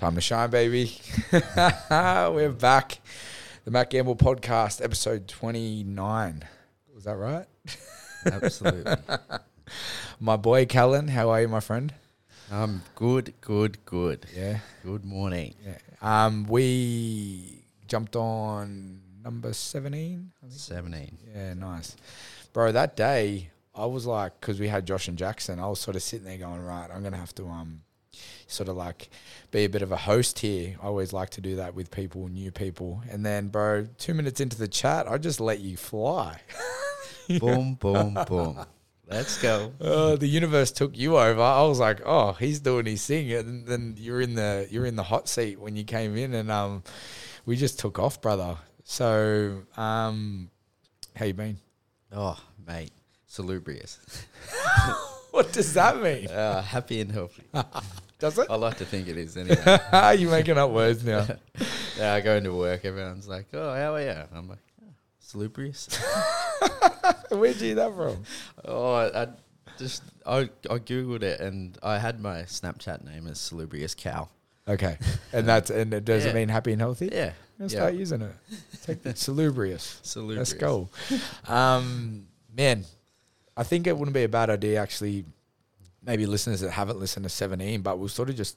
Time to shine, baby. We're back. The Matt Gamble Podcast, episode 29. Was that right? Absolutely. My boy, Callan, how are you, my friend? um, good, good, good. Yeah. Good morning. yeah. Um, we jumped on number 17. I think. 17. Yeah, nice. Bro, that day, I was like, because we had Josh and Jackson, I was sort of sitting there going, right, I'm going to have to um, sort of like be a bit of a host here. I always like to do that with people, new people. And then, bro, two minutes into the chat, I just let you fly. boom, boom, boom. Let's go. Uh, the universe took you over. I was like, oh, he's doing his thing, and then you're in the you're in the hot seat when you came in, and um, we just took off, brother. So, um, how you been? Oh, mate. Salubrious. What does that mean? Uh, happy and healthy. Does it? I like to think it is anyway. You're making up words now. yeah, I go into work, everyone's like, oh, how are you? I'm like, oh, salubrious. Where'd you hear that from? oh, I, I just, I, I Googled it and I had my Snapchat name as salubrious cow. Okay, and that's and it does it Yeah. mean happy and healthy? Yeah. Start using it. Take the salubrious. Salubrious. Let's go. Um, man, I think it wouldn't be a bad idea actually. Maybe listeners that haven't listened to 17, but we'll sort of just.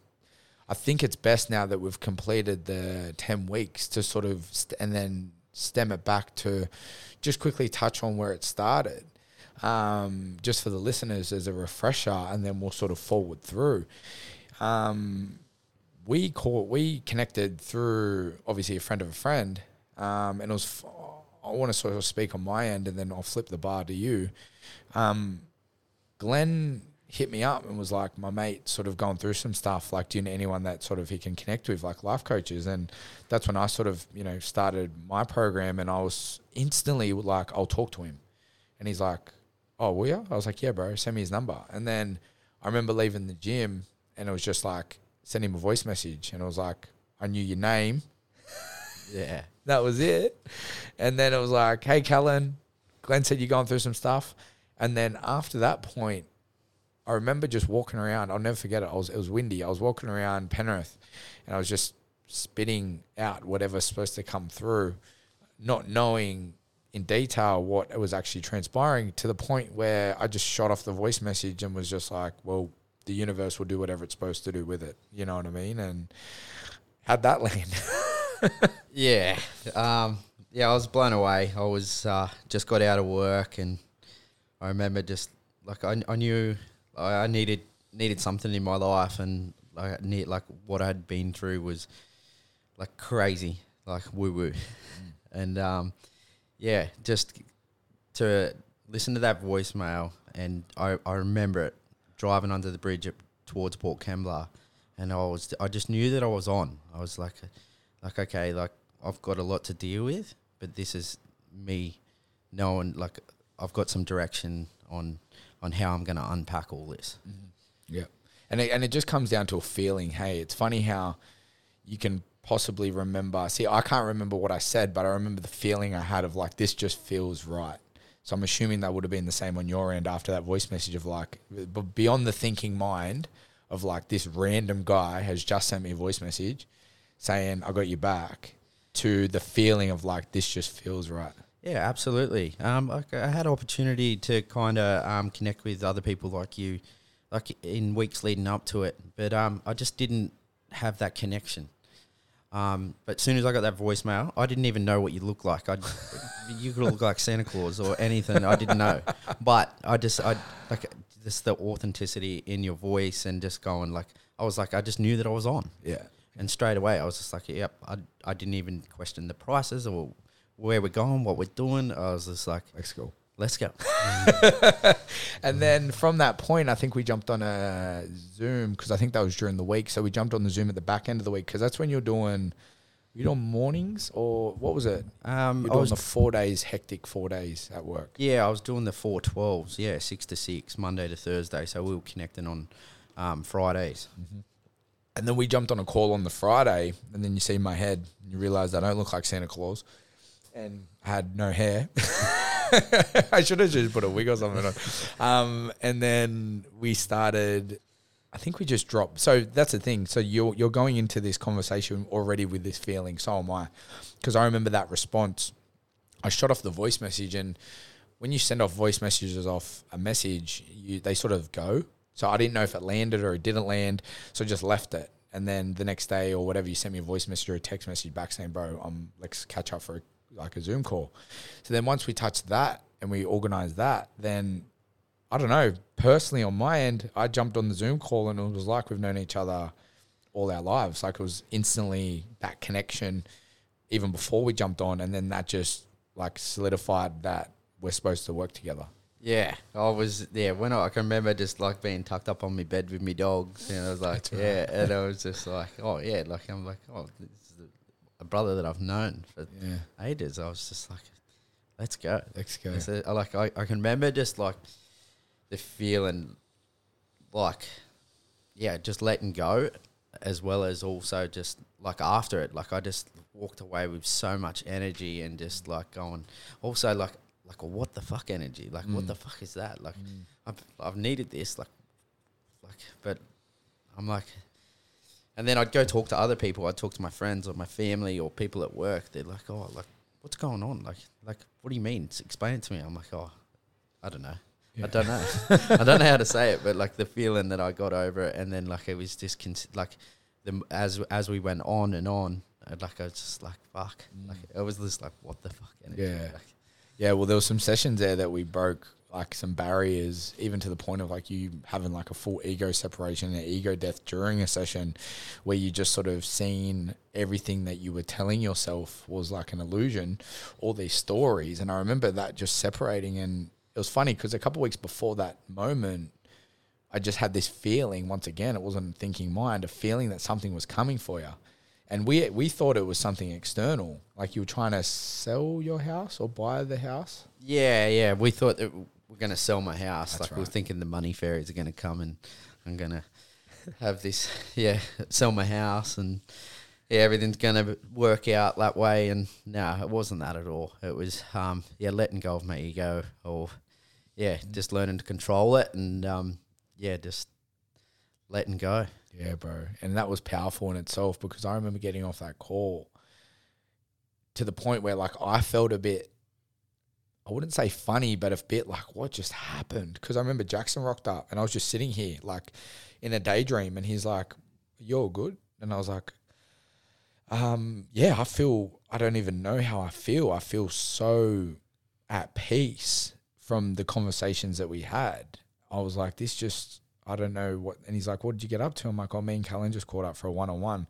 I think it's best now that we've completed the 10 weeks to sort of st- and then stem it back to just quickly touch on where it started. Um, just for the listeners as a refresher, and then we'll sort of forward through. Um, we caught, we connected through obviously a friend of a friend, um, and it was. I want to sort of speak on my end, and then I'll flip the bar to you. Um, Glenn hit me up and was like, my mate sort of going through some stuff. Like, do you know anyone that sort of he can connect with, like life coaches? And that's when I sort of, you know, started my program, and I was instantly like, I'll talk to him, and he's like, oh, will you? I was like, yeah, bro, send me his number. And then I remember leaving the gym, and it was just like, send him a voice message, and it was like, I knew your name. Yeah. That was it. And then it was like, hey, Kallan, Glenn said you're going through some stuff. And then after that point, I remember just walking around. I'll never forget it. I was, it was windy. I was walking around Penrith and I was just spitting out whatever's supposed to come through, not knowing in detail what was actually transpiring to the point where I just shot off the voice message and was just like, well, the universe will do whatever it's supposed to do with it. You know what I mean? And how'd that land? Yeah. Um, yeah, I was blown away. I was uh, just got out of work and I remember just like I, I knew I I needed needed something in my life and like need like what I had been through was like crazy, like woo woo. And um, yeah, just to listen to that voicemail and I, I remember it driving under the bridge at, towards Port Kembla and I was I just knew that I was on. I was like like okay, like I've got a lot to deal with, but this is me knowing like I've got some direction on on how I'm going to unpack all this. Mm-hmm. Yeah. And it, and it just comes down to a feeling. Hey, it's funny how you can possibly remember. See, I can't remember what I said, but I remember the feeling I had of like, this just feels right. So I'm assuming that would have been the same on your end after that voice message of like, but beyond the thinking mind of like, this random guy has just sent me a voice message saying, I got you back, to the feeling of like, this just feels right. Yeah, absolutely. Um, like I had opportunity to kind of um, connect with other people like you, like in weeks leading up to it, but um, I just didn't have that connection. Um, but as soon as I got that voicemail, I didn't even know what you look like. I, you could look like Santa Claus or anything. I didn't know, but I just, I like just the authenticity in your voice and just going like, I was like, I just knew that I was on. Yeah. And straight away, I was just like, yep, I, I didn't even question the prices or where we're going, what we're doing. I was just like, Let's go. let's go. and then from that point, I think we jumped on a Zoom because I think that was during the week. So we jumped on the Zoom at the back end of the week because that's when you're doing, you doing mornings or what was it? Um, You're I was, the four days, hectic four days at work. yeah, I was doing the four twelves. Yeah, six to six, Monday to Thursday. So we were connecting on um, Fridays. And then we jumped on a call on the Friday, and then you see my head, and you realize I don't look like Santa Claus, and had no hair. I should have just put a wig or something on. Um, and then we started I think we just dropped. So that's the thing. So you're you're going into this conversation already with this feeling. So am I, because I remember that response. I shot off the voice message, and when you send off voice messages off a message, you they sort of go. So I didn't know if it landed or it didn't land, so I just left it. And then the next day or whatever, you sent me a voice message or a text message back saying, "Bro, I'm let's catch up for a, like a Zoom call." So then once we touched that and we organized that, then I don't know. Personally, on my end, I jumped on the Zoom call and it was like we've known each other all our lives. Like it was instantly that connection, even before we jumped on, and then that just like solidified that we're supposed to work together. Yeah, I was yeah. When I, I can remember just like being tucked up on my bed with me dogs, and I was like, right. yeah, and I was just like, oh yeah, like I'm like, oh, a brother that I've known for Yeah, ages. I was just like, let's go. let's go. So, I like I, I can remember just like the feeling like yeah, just letting go as well as also just like after it. Like I just walked away with so much energy and just like going also like like what the fuck energy. Like what Mm. the fuck is that? Like I've I've needed this like like but I'm like and then I'd go talk to other people. I'd talk to my friends or my family or people at work. They're like, "Oh, like what's going on? Like, like what do you mean? Explain it to me." I'm like, "Oh, I don't know. Yeah. I don't know. I don't know how to say it, but like the feeling that I got over it, and then like it was just cons- like the as as we went on and on, I'd, like I was just like fuck, like it was just like what the fuck energy. Mm. Yeah. Like, Yeah, well, there was some sessions there that we broke like some barriers, even to the point of like you having like a full ego separation and ego death during a session, where you just sort of seen everything that you were telling yourself was like an illusion, all these stories, and I remember that just separating, and it was funny because a couple weeks before that moment. I just had this feeling once again, it wasn't thinking mind, a feeling that something was coming for you. And we we thought it was something external, like you were trying to sell your house or buy the house. yeah, yeah. We thought that we're gonna sell my house. That's like we're thinking the money fairies are gonna come and I'm gonna have this, yeah, sell my house and yeah, everything's gonna work out that way. And no, it wasn't that at all. It was, um, yeah, letting go of my ego or yeah, just learning to control it and um, yeah, just letting go. Yeah, bro. And that was powerful in itself because I remember getting off that call to the point where like I felt a bit I wouldn't say funny, but a bit like what just happened? Because I remember Jackson rocked up and I was just sitting here like in a daydream and he's like, You're good? And I was like, um, yeah, I feel I don't even know how I feel. I feel so at peace from the conversations that we had. I was like, this just I don't know what and he's like, What did you get up to? I'm like, Oh, me and Kallan just caught up for a one on one.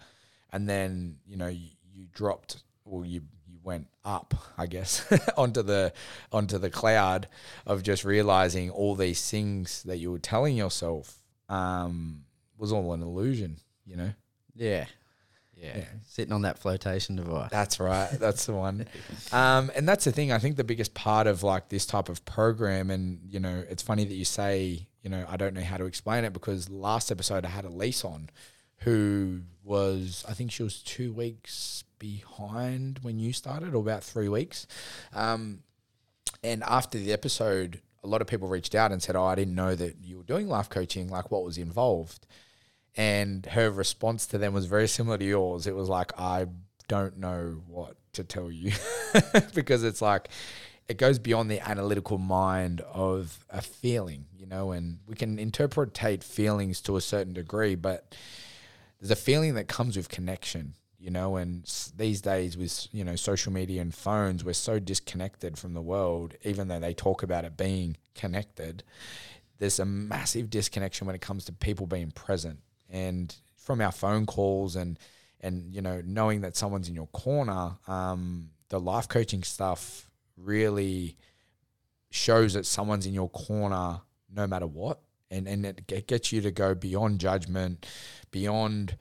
And then, you know, you, you dropped you you went up, I guess, onto the onto the cloud of just realizing all these things that you were telling yourself um, was all an illusion, you know. Yeah. Yeah. Yeah. Sitting on that flotation device. That's right. That's the one. Um, and that's the thing. I think the biggest part of like this type of program, and you know, it's funny that you say, you know, I don't know how to explain it because last episode I had Elise on, who was, I think she was two weeks behind when you started, or about three weeks. Um, and after the episode, a lot of people reached out and said, "Oh, I didn't know that you were doing life coaching. Like, what was involved?" And her response to them was very similar to yours. It was like, "I don't know what to tell you," because it's like it goes beyond the analytical mind of a feeling, you know. And we can interpretate feelings to a certain degree, but there's a feeling that comes with connection you know and these days with you know social media and phones we're so disconnected from the world even though they talk about it being connected there's a massive disconnection when it comes to people being present. And from our phone calls and and you know knowing that someone's in your corner um, the life coaching stuff really shows that someone's in your corner no matter what. And and it gets you to go beyond judgment beyond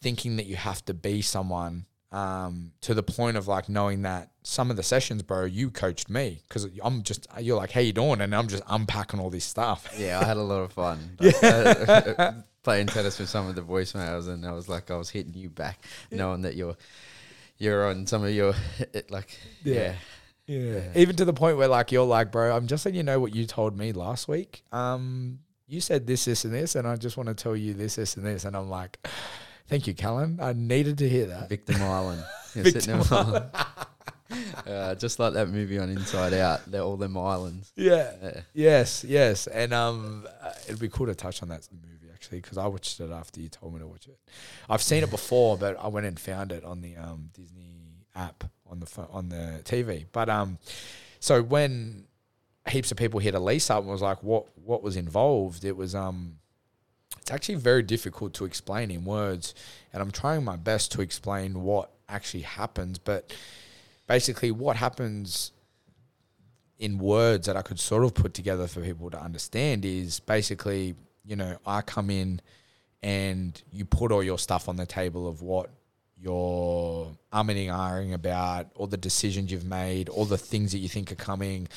thinking that you have to be someone um, to the point of like knowing that some of the sessions, bro, you coached me because I'm just you're like, how you doing, and I'm just unpacking all this stuff. Yeah, I had a lot of fun. yeah. Playing tennis with some of the voicemails, and I was like, I was hitting you back, knowing that you're you're on some of your like yeah. Yeah. Even to the point where like you're like, bro, I'm just letting you know what you told me last week. Um, you said this, this, and this, and I just want to tell you this, this, and this. And I'm like, thank you, Kallan. I needed to hear that. Victim Island. Yeah, Victim there- uh, just like that movie on Inside Out. They're all them islands. Yeah. Yeah. Yes, yes. And um, uh, it'd be cool to touch on that movie actually because I watched it after you told me to watch it. I've seen it before, but I went and found it on the um, Disney app on the on the TV. But um, so when heaps of people hit Elise up and was like, what what was involved? It was um, it's actually very difficult to explain in words, and I'm trying my best to explain what actually happens, but basically what happens in words that I could sort of put together for people to understand is basically, you know, I come in and you put all your stuff on the table of what you're umming and ahhing about, all the decisions you've made, all the things that you think are coming,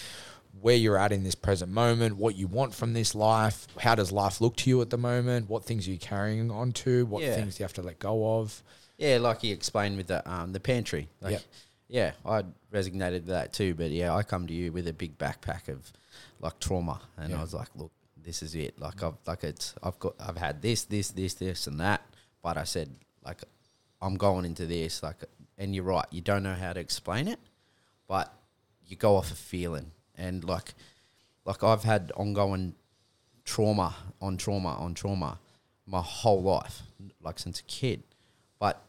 where you're at in this present moment, what you want from this life, how does life look to you at the moment, what things are you carrying on to, what Yeah. things do you have to let go of. Yeah, like you explained with the um the pantry. Like, Yep. Yeah, I resignated with that too. But yeah, I come to you with a big backpack of like trauma, and Yeah. I was like, look, this is it. Like I've like it's I've got I've had this, this, this, this, and that. But I said like I'm going into this like, and you're right. You don't know how to explain it, but you go off a feeling, and like like I've had ongoing trauma on trauma on trauma my whole life, like since a kid. But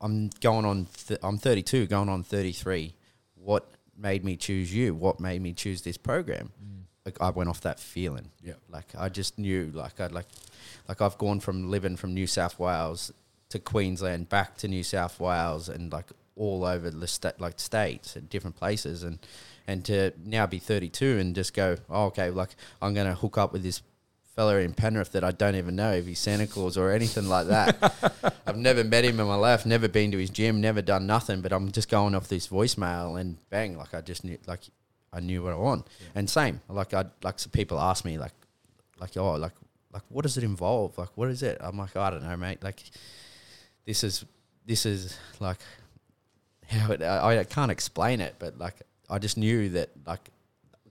I'm going on. Th- I'm 32, going on 33. What made me choose you? What made me choose this program? Mm. Like I went off that feeling. Yeah. Like I just knew. Like I like, like I've gone from living from New South Wales to Queensland, back to New South Wales, and like all over the state, like states and different places, and and to now be 32 and just go, oh, okay, like I'm gonna hook up with this fella in Penrith that I don't even know if he's Santa Claus or anything like that. I've never met him in my life, never been to his gym, never done nothing, but I'm just going off this voicemail and bang, like I just knew, like I knew what I want. And same, like I like some people ask me like, like oh, like like what does it involve? Like what is it? I'm like I don't know, mate. Like this is this is like how it, I, I can't explain it, but like I just knew that like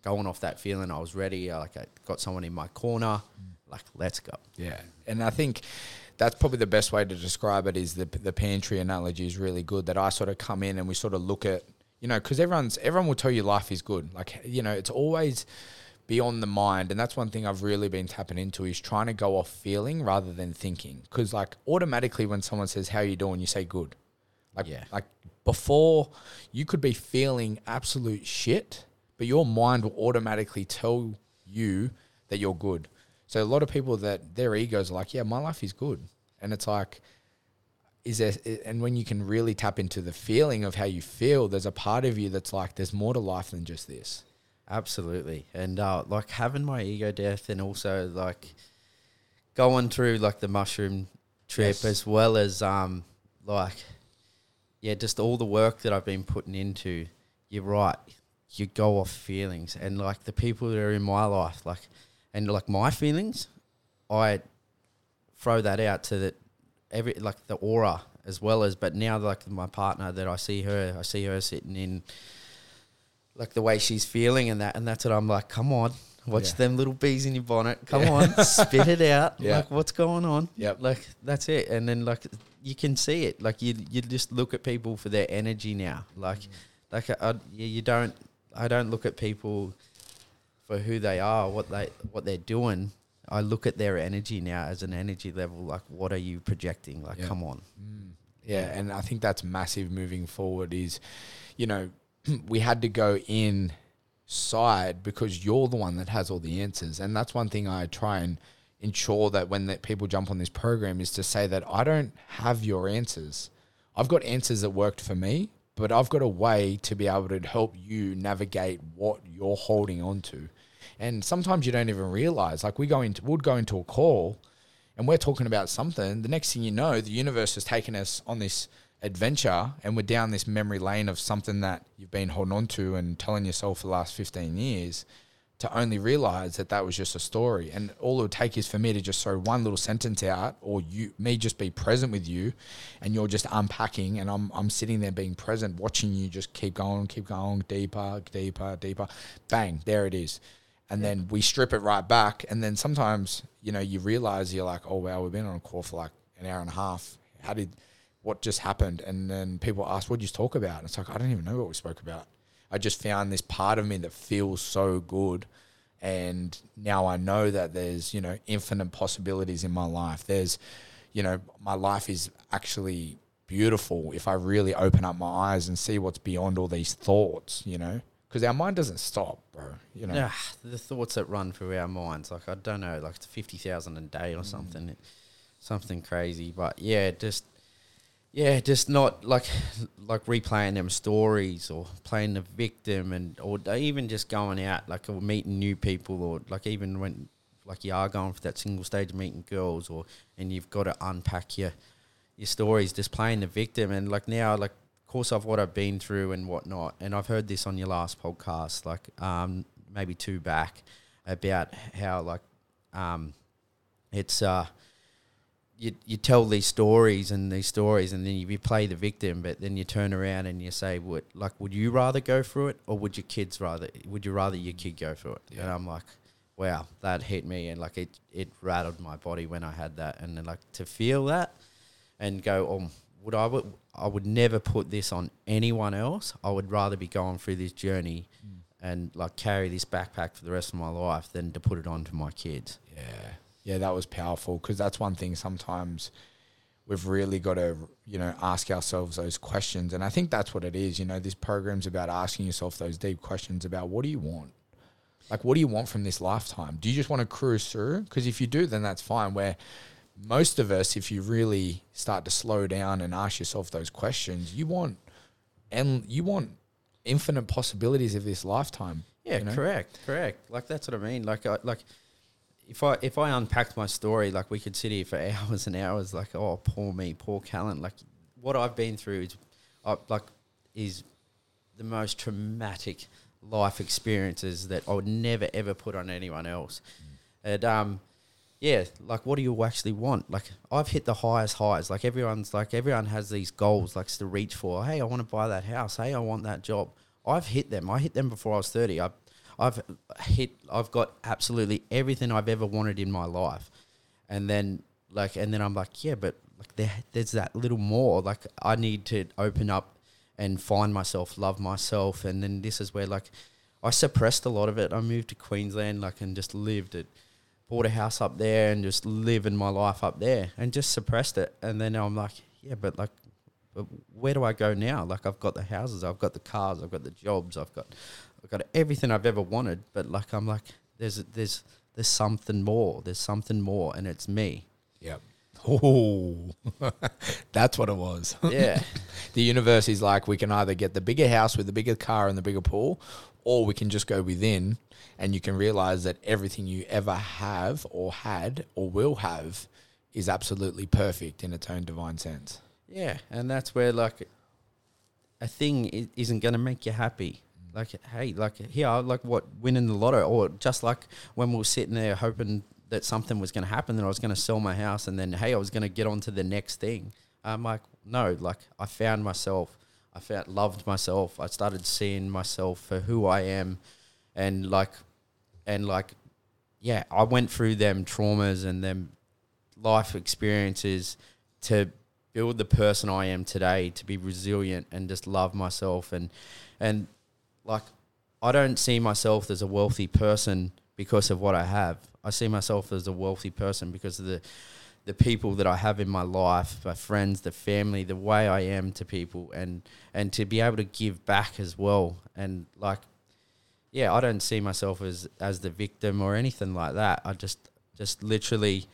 going off that feeling, I was ready. Uh, like I got someone in my corner. Like let's go. Yeah, and I think that's probably the best way to describe it. Is the the pantry analogy is really good. That I sort of come in and we sort of look at you know because everyone's everyone will tell you life is good. Like you know it's always beyond the mind, and that's one thing I've really been tapping into is trying to go off feeling rather than thinking. Because like automatically when someone says how you doing, you say good. Like Yeah. like before you could be feeling absolute shit, but your mind will automatically tell you that you're good. So a lot of people that their egos are like, yeah, my life is good, and it's like, is there? And when you can really tap into the feeling of how you feel, there's a part of you that's like, there's more to life than just this. Absolutely. And uh, like having my ego death and also like going through like the mushroom trip Yes. as well as um like yeah, just all the work that I've been putting into, you're right. You go off feelings and like the people that are in my life, like and like my feelings, I throw that out to the every like the aura as well as but now like my partner that I see her, I see her sitting in like the way she's feeling and that and that's what I'm like, come on, watch Yeah. them little bees in your bonnet. Come on, spit it out. Yeah. Like what's going on? Yep. Like that's it. And then like you can see it. Like you you just look at people for their energy now. Like like I, I- you don't I don't look at people for who they are, what they what they're doing. I look at their energy now as an energy level. Like, what are you projecting? Like, Yeah. come on. Mm. Yeah, and I think that's massive moving forward. Is you know we had to go inside because you're the one that has all the answers, and that's one thing I try and ensure that when that people jump on this program is to say that I don't have your answers. I've got answers that worked for me, but I've got a way to be able to help you navigate what you're holding on to. And sometimes you don't even realize. Like we go into, we'd go into a call, and we're talking about something. The next thing you know, the universe has taken us on this adventure, and we're down this memory lane of something that you've been holding on to and telling yourself for the last fifteen years. To only realize that that was just a story, and all it would take is for me to just throw one little sentence out, or you, me, just be present with you, and you're just unpacking, and I'm, I'm sitting there being present, watching you just keep going, keep going, deeper, deeper, deeper, bang, there it is, and then we strip it right back. And then sometimes, you know, you realize you're like, oh wow, we've been on a call for like an hour and a half. How did what just happened? And then people ask, what did you talk about? And it's like I don't even know what we spoke about. I just found this part of me that feels so good. And now I know that there's, you know, infinite possibilities in my life. There's, you know, my life is actually beautiful if I really open up my eyes and see what's beyond all these thoughts, you know? Because our mind doesn't stop, bro. You know? Yeah, the thoughts that run through our minds, like I don't know, like it's fifty thousand a day or mm. something, something crazy. But yeah, just yeah, just not like like replaying them stories or playing the victim and or even just going out like or meeting new people or like even when like you are going for that single stage meeting girls or and you've got to unpack your your stories, just playing the victim. And like now like of course of what I've been through and whatnot and I've heard this on your last podcast like um maybe two back about how like um it's uh you you tell these stories and these stories, and then you, you play the victim, but then you turn around and you say, "What like would you rather go through it, or would your kids rather? Would you rather your kid go through it?" Yeah. And I'm like, "Wow, that hit me," and like it it rattled my body when I had that, and then like to feel that, and go, "Oh, would I would I would never put this on anyone else. I would rather be going through this journey." Mm. And like carry this backpack for the rest of my life than to put it on to my kids. Yeah, yeah, that was powerful because that's one thing sometimes we've really got to, you know, ask ourselves those questions. And I think that's what it is. You know, this program's about asking yourself those deep questions about what do you want? Like, what do you want from this lifetime? Do you just want to cruise through? Because if you do, then that's fine. Where most of us, if you really start to slow down and ask yourself those questions, you want, and you want infinite possibilities of this lifetime. Yeah, you know? correct, correct. Like that's what I mean. Like, I, like if I if I unpacked my story, like we could sit here for hours and hours. Like, oh, poor me, poor Kallan. Like, what I've been through is, uh, like, is the most traumatic life experiences that I would never ever put on anyone else. Mm. And um, yeah, like, what do you actually want? Like, I've hit the highest highs. Like, everyone's like, everyone has these goals, like, to reach for. Hey, I want to buy that house. Hey, I want that job. I've hit them. I hit them before I was thirty. I I've hit, I've got absolutely everything I've ever wanted in my life, and then like, and then I'm like, yeah, but like there, there's that little more. Like I need to open up and find myself, love myself, and then this is where like I suppressed a lot of it. I moved to Queensland, like, and just lived it. Bought a house up there and just living my life up there, and just suppressed it. And then I'm like, yeah, but like where do I go now? Like I've got the houses, I've got the cars, I've got the jobs, I've got I've got everything I've ever wanted, but like I'm like, there's there's there's something more. There's something more, and it's me. Yep. Oh, that's what it was. Yeah. the universe is like we can either get the bigger house with the bigger car and the bigger pool, or we can just go within, and you can realize that everything you ever have or had or will have is absolutely perfect in its own divine sense. Yeah, and that's where like a thing isn't going to make you happy like, hey, like here, like what winning the lotto, or just like when we were sitting there hoping that something was going to happen, that I was going to sell my house, and then hey, I was going to get on to the next thing. I'm like, no, like I found myself. I found loved myself. I started seeing myself for who I am, and like, and like, yeah, I went through them traumas and them life experiences to build the person I am today, to be resilient and just love myself and and like I don't see myself as a wealthy person because of what I have. I see myself as a wealthy person because of the the people that I have in my life, my friends, the family, the way I am to people, and and to be able to give back as well. And like, yeah, I don't see myself as as the victim or anything like that. I just just literally,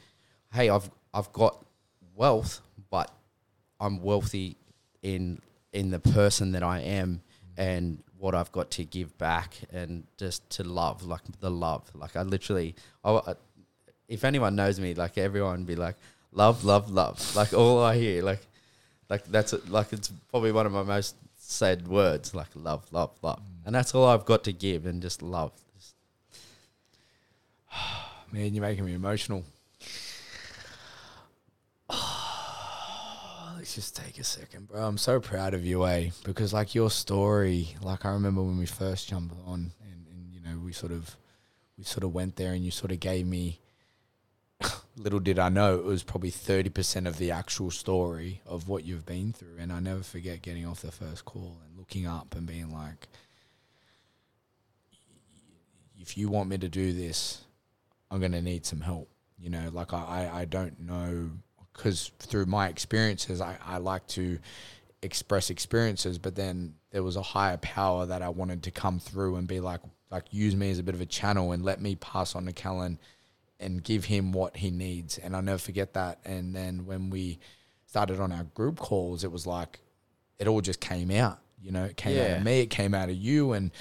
hey, I've I've got wealth, but I'm wealthy in in the person that I am, and what I've got to give back and just to love, like the love. Like I literally, I, I, if anyone knows me, like everyone be like, love, love, love. Like all I hear, like, like that's like it's probably one of my most said words, like love, love, love, mm. and that's all I've got to give, and just love. Man, you're making me emotional. Let's just take a second, bro. I'm so proud of you, eh? Because like your story, like I remember when we first jumped on, and, and you know we sort of we sort of went there and you sort of gave me little did I know it was probably 30% of the actual story of what you've been through. And I never forget getting off the first call and looking up and being like, if you want me to do this, I'm to need some help. You know, like I, I don't know, because through my experiences, I, I like to express experiences, but then there was a higher power that I wanted to come through and be like, like use me as a bit of a channel and let me pass on to Kallan and give him what he needs. And I'll never forget that. And then when we started on our group calls, it was like it all just came out. You know, it came out of me, it came out of you, and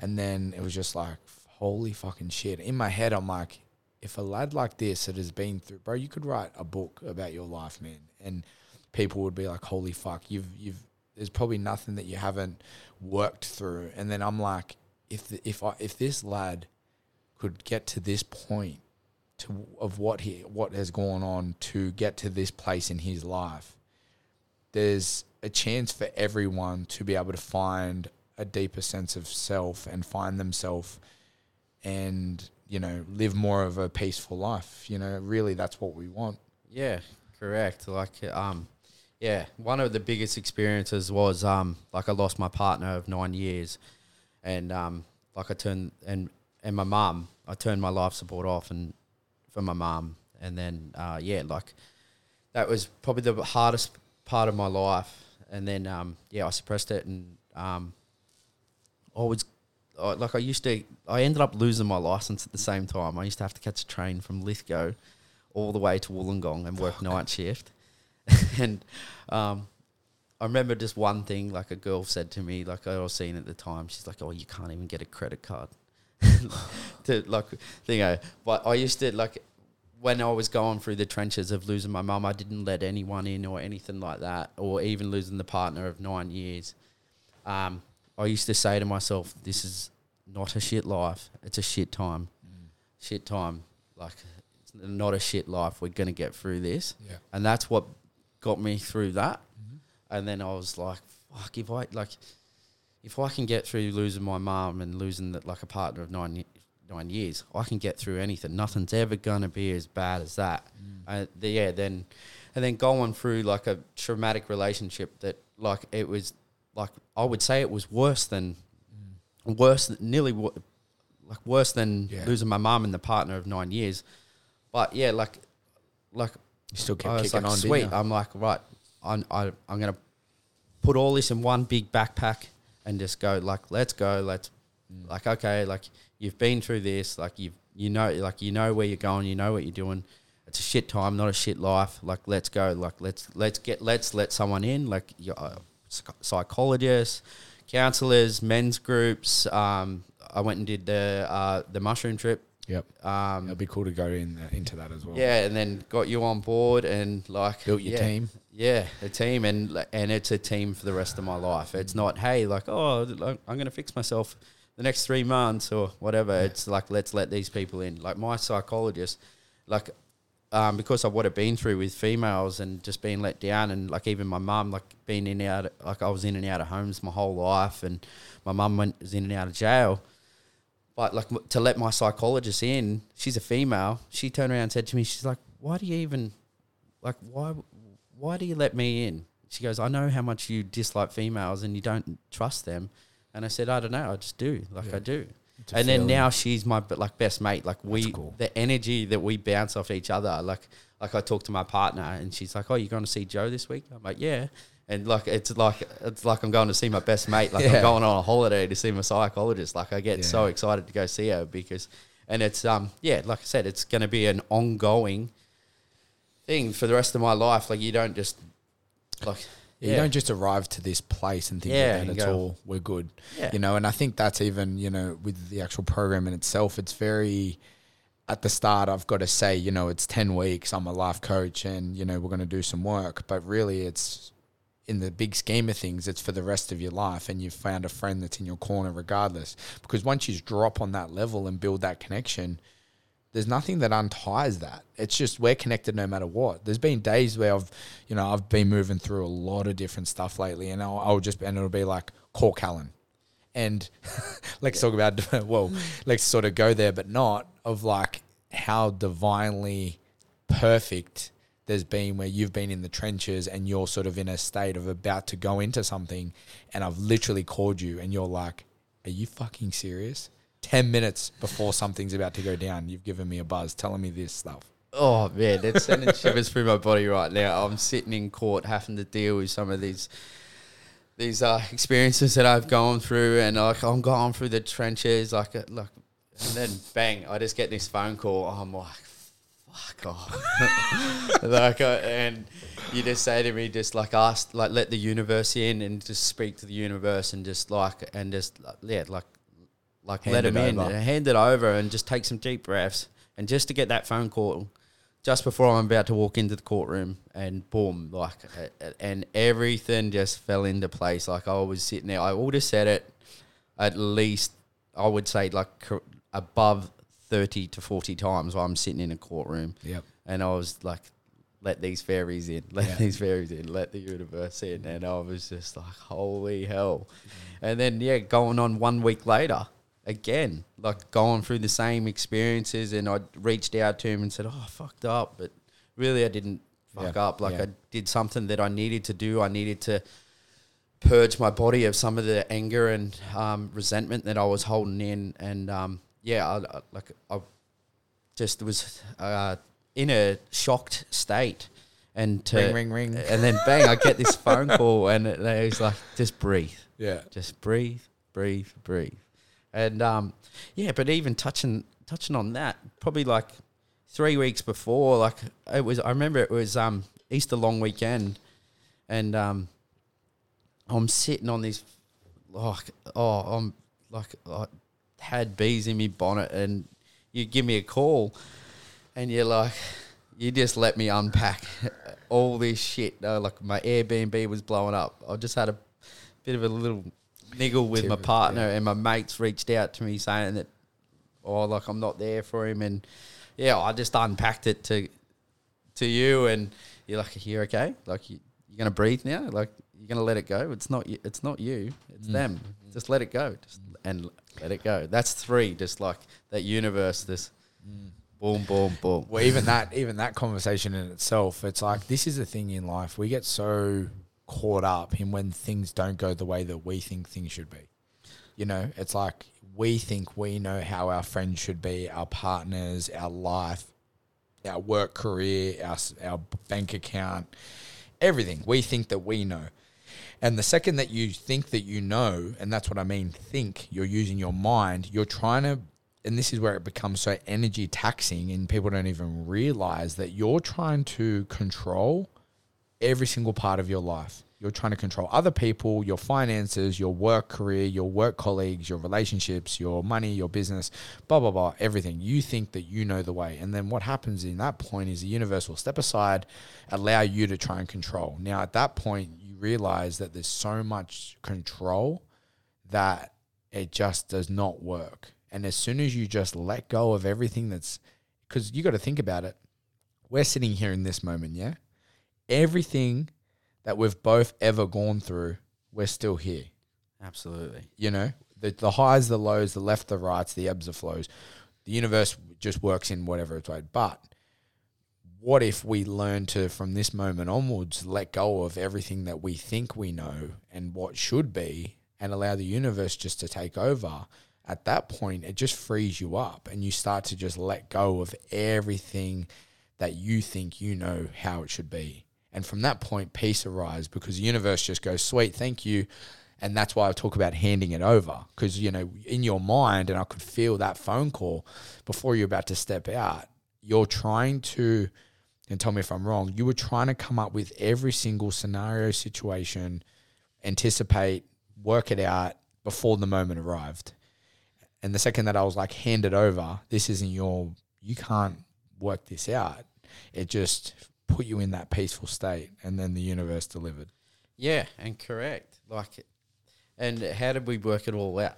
and then it was just like holy fucking shit. In my head, I'm like, if a lad like this that has been through, bro, you could write a book about your life, man, and people would be like, holy fuck, you've you've. There's probably nothing that you haven't worked through, and then I'm like, if if I, if this lad could get to this point to of what he what has gone on to get to this place in his life there's a chance for everyone to be able to find a deeper sense of self and find themselves and you know live more of a peaceful life you know really that's what we want. Yeah, correct. Like, um, yeah, one of the biggest experiences was um, like I lost my partner of nine years, and um, like I turned and and my mum, I turned my life support off and for my mum, and then uh, yeah, like that was probably the hardest part of my life, and then um, yeah, I suppressed it, and um, I was I- like I used to, I ended up losing my license at the same time. I used to have to catch a train from Lithgow all the way to Wollongong and work night shift. and um, I remember just one thing, like a girl said to me, like I was seeing at the time, she's like, "Oh, you can't even get a credit card." to like, you know, but I used to like when I was going through the trenches of losing my mum, I didn't let anyone in or anything like that, or even losing the partner of nine years. Um, I used to say to myself, "This is not a shit life. It's a shit time. Shit time. Like it's not a shit life. We're gonna get through this." yeah and that's what got me through that. And then I was like, "Fuck! If I like, if I can get through losing my mum and losing the, like a partner of nine nine years, I can get through anything. Nothing's ever gonna be as bad as that." Uh, the, yeah, then and then going through like a traumatic relationship that like it was like I would say it was worse than worse, than, nearly like worse than Yeah. losing my mum and the partner of nine years. But yeah, like like you still kept I kicking like, on sweet. you? I'm like, right, I'm, I, I'm going to put all this in one big backpack and just go, like, let's go. Let's, Mm. like, okay, like, you've been through this. Like, you've, you know, like, you know where you're going. You know what you're doing. It's a shit time, not a shit life. Like, let's go. Like, let's, let's get, let's let someone in. Like, your uh, psychologists, counselors, men's groups. Um, I went and did the, uh, the mushroom trip. yep Um, it'd be cool to go in into that as well yeah, and then got you on board and like built your yeah, team Yeah, a team, and and it's a team for the rest of my life. It's not hey, like oh, I'm gonna fix myself the next three months or whatever. It's like let's let these people in. Like my psychologist, like um, because of what I've been through with females and just being let down, and like even my mum, like being in and out, like I was in and out of homes my whole life, and my mum went was in and out of jail. But like to let my psychologist in, she's a female. She turned around and said to me, she's like, "Why do you even, like, why, why do you let me in?" She goes, "I know how much you dislike females and you don't trust them." And I said, "I don't know. I just do. Like Yeah. I do." And then now she's my like best mate. Like we, cool. the energy that we bounce off each other. Like like I talk to my partner and she's like, "Oh, you're going to see Joe this week?" I'm like, "Yeah." And like it's like it's like I'm going to see my best mate. Like Yeah. I'm going on a holiday to see my psychologist. Like I get so excited to go see her because, and it's um yeah, like I said, it's going to be an ongoing thing for the rest of my life. Like you don't just like Yeah, You don't just arrive to this place and think Yeah, that it's go- all we're good. Yeah. You know, and I think that's even, you know, with the actual program in itself, it's very at the start I've got to say, you know, it's 10 weeks, I'm a life coach and, you know, we're going to do some work, but really it's in the big scheme of things, it's for the rest of your life and you've found a friend that's in your corner regardless. Because once you drop on that level and build that connection, there's nothing that unties that. It's just we're connected no matter what. There's been days where I've, you know, I've been moving through a lot of different stuff lately, and I'll, I'll just and it'll be like call Kallan, And let's talk about well, let's sort of go there, but not of like how divinely perfect there's been where you've been in the trenches and you're sort of in a state of about to go into something, and I've literally called you, and you're like, "Are you fucking serious?" Ten minutes before something's about to go down, you've given me a buzz telling me this stuff. Oh man, it's sending shivers through my body right now. I'm sitting in court having to deal with some of these these uh, experiences that I've gone through, and like I'm going through the trenches, like uh, like, and then bang, I just get this phone call. I'm like, fuck off, like, uh, and you just say to me, just like ask, like let the universe in, and just speak to the universe, and just like, and just yeah, like, like Hand let him in, over. and hand it over, and just take some deep breaths, and just to get that phone call just before I'm about to walk into the courtroom, and boom, like, and everything just fell into place. Like I was sitting there, I would have said it at least, I would say like above thirty to forty times while I'm sitting in a courtroom, Yep. and I was like, "Let these fairies in, let Yeah. these fairies in, let the universe in," and I was just like, "Holy hell!" And then yeah, going on one week later, again, like going through the same experiences, and I reached out to him and said, "Oh, I fucked up," but really I didn't fuck Yeah, up. Like yeah. I did something that I needed to do. I needed to purge my body of some of the anger and um, resentment that I was holding in, and um, yeah, I, I, like I just was uh, in a shocked state. And to, Ring, ring, ring. and then bang, I get this phone call, and it, it was like, just breathe, Yeah. just breathe, breathe, breathe, and um, yeah. But even touching touching on that, probably like three weeks before, like it was. I remember it was um Easter long weekend, and um, I'm sitting on this, like oh, I'm like I had bees in me bonnet, and you give me a call, and you're like, you just let me unpack all this shit. Uh, like my Airbnb was blowing up. I just had a bit of a little niggle with my partner, yeah. and my mates reached out to me saying that, oh, like I'm not there for him, and yeah, I just unpacked it to to you, and you're like, you're okay, like you, you're gonna breathe now, like you're gonna let it go. It's not you, it's not you, it's Mm. them. Mm-hmm. Just let it go, just mm. and let it go. That's three, just like that universe. This mm. boom, boom, boom. Well, even that, even that conversation in itself, it's like this is the thing in life. We get so caught up in when things don't go the way that we think things should be. You know, it's like we think we know how our friends should be, our partners, our life, our work career, our our bank account, everything. We think that we know. And the second that you think that you know, and that's what I mean, think, you're using your mind, you're trying to, and this is where it becomes so energy taxing, and people don't even realize that you're trying to control every single part of your life. You're trying to control other people, your finances, your work career, your work colleagues, your relationships, your money, your business, blah, blah, blah, everything. You think that you know the way. And then what happens in that point is the universe will step aside, allow you to try and control. Now, at that point, you realize that there's so much control that it just does not work. And as soon as you just let go of everything that's, because you got to think about it, we're sitting here in this moment, yeah? Everything that we've both ever gone through, we're still here. Absolutely. You know, the, the highs, the lows, the left, the rights, the ebbs, the flows. The universe just works in whatever it's way. But what if we learn to, from this moment onwards, let go of everything that we think we know and what should be and allow the universe just to take over? At that point, it just frees you up and you start to just let go of everything that you think you know how it should be. And from that point, peace arises because the universe just goes, sweet, thank you. And that's why I talk about handing it over because, you know, in your mind, and I could feel that phone call before you're about to step out, you're trying to, and tell me if I'm wrong, you were trying to come up with every single scenario, situation, anticipate, work it out before the moment arrived. And the second that I was like, hand it over, this isn't your, you can't work this out. It just put you in that peaceful state. And then the universe delivered. Yeah, and correct. Like, and how did we work it all out?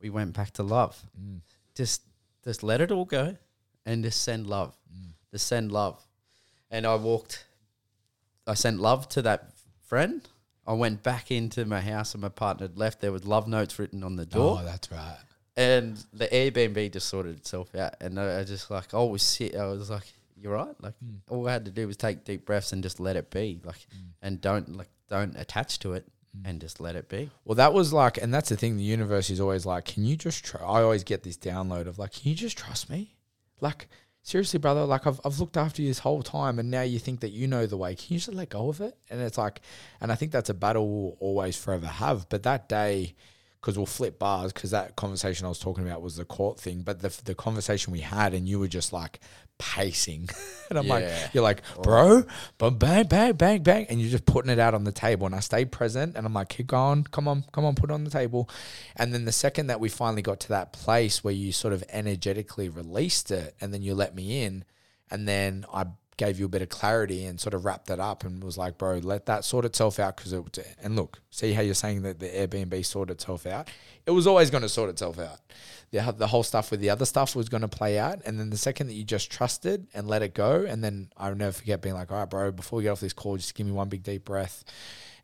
We went back to love. Mm. Just, just let it all go, and just send love. Mm. Just send love. And I walked. I sent love to that friend, I went back into my house and my partner had left. There was love notes written on the door, Oh, that's right. and the Airbnb just sorted itself out. And I, I just like I was sit. I was like, "You're right." Like Mm. all I had to do was take deep breaths and just let it be. Like, and don't like don't attach to it, Mm. and just let it be. Well, that was like, and that's the thing. The universe is always like, can you just try? I always get this download of like, can you just trust me? Like, seriously, brother. Like, I've I've looked after you this whole time, and now you think that you know the way. Can you just let go of it? And it's like, and I think that's a battle we'll always forever have. But that day, because we'll flip bars, because that conversation I was talking about was the court thing. But the the conversation we had, and you were just like pacing, and I'm like, you're like, bro, but bang, bang, bang, bang, and you're just putting it out on the table. And I stayed present, and I'm like, keep going, come on, come on, put it on the table. And then the second that we finally got to that place where you sort of energetically released it, and then you let me in, and then I gave you a bit of clarity and sort of wrapped that up and was like, bro, let that sort itself out because it. And look, see how you're saying that the Airbnb sorted itself out. It was always going to sort itself out the, the whole stuff with the other stuff was going to play out. And then the second that you just trusted and let it go, and then I'll never forget being like, all right, bro, before we get off this call, just give me one big deep breath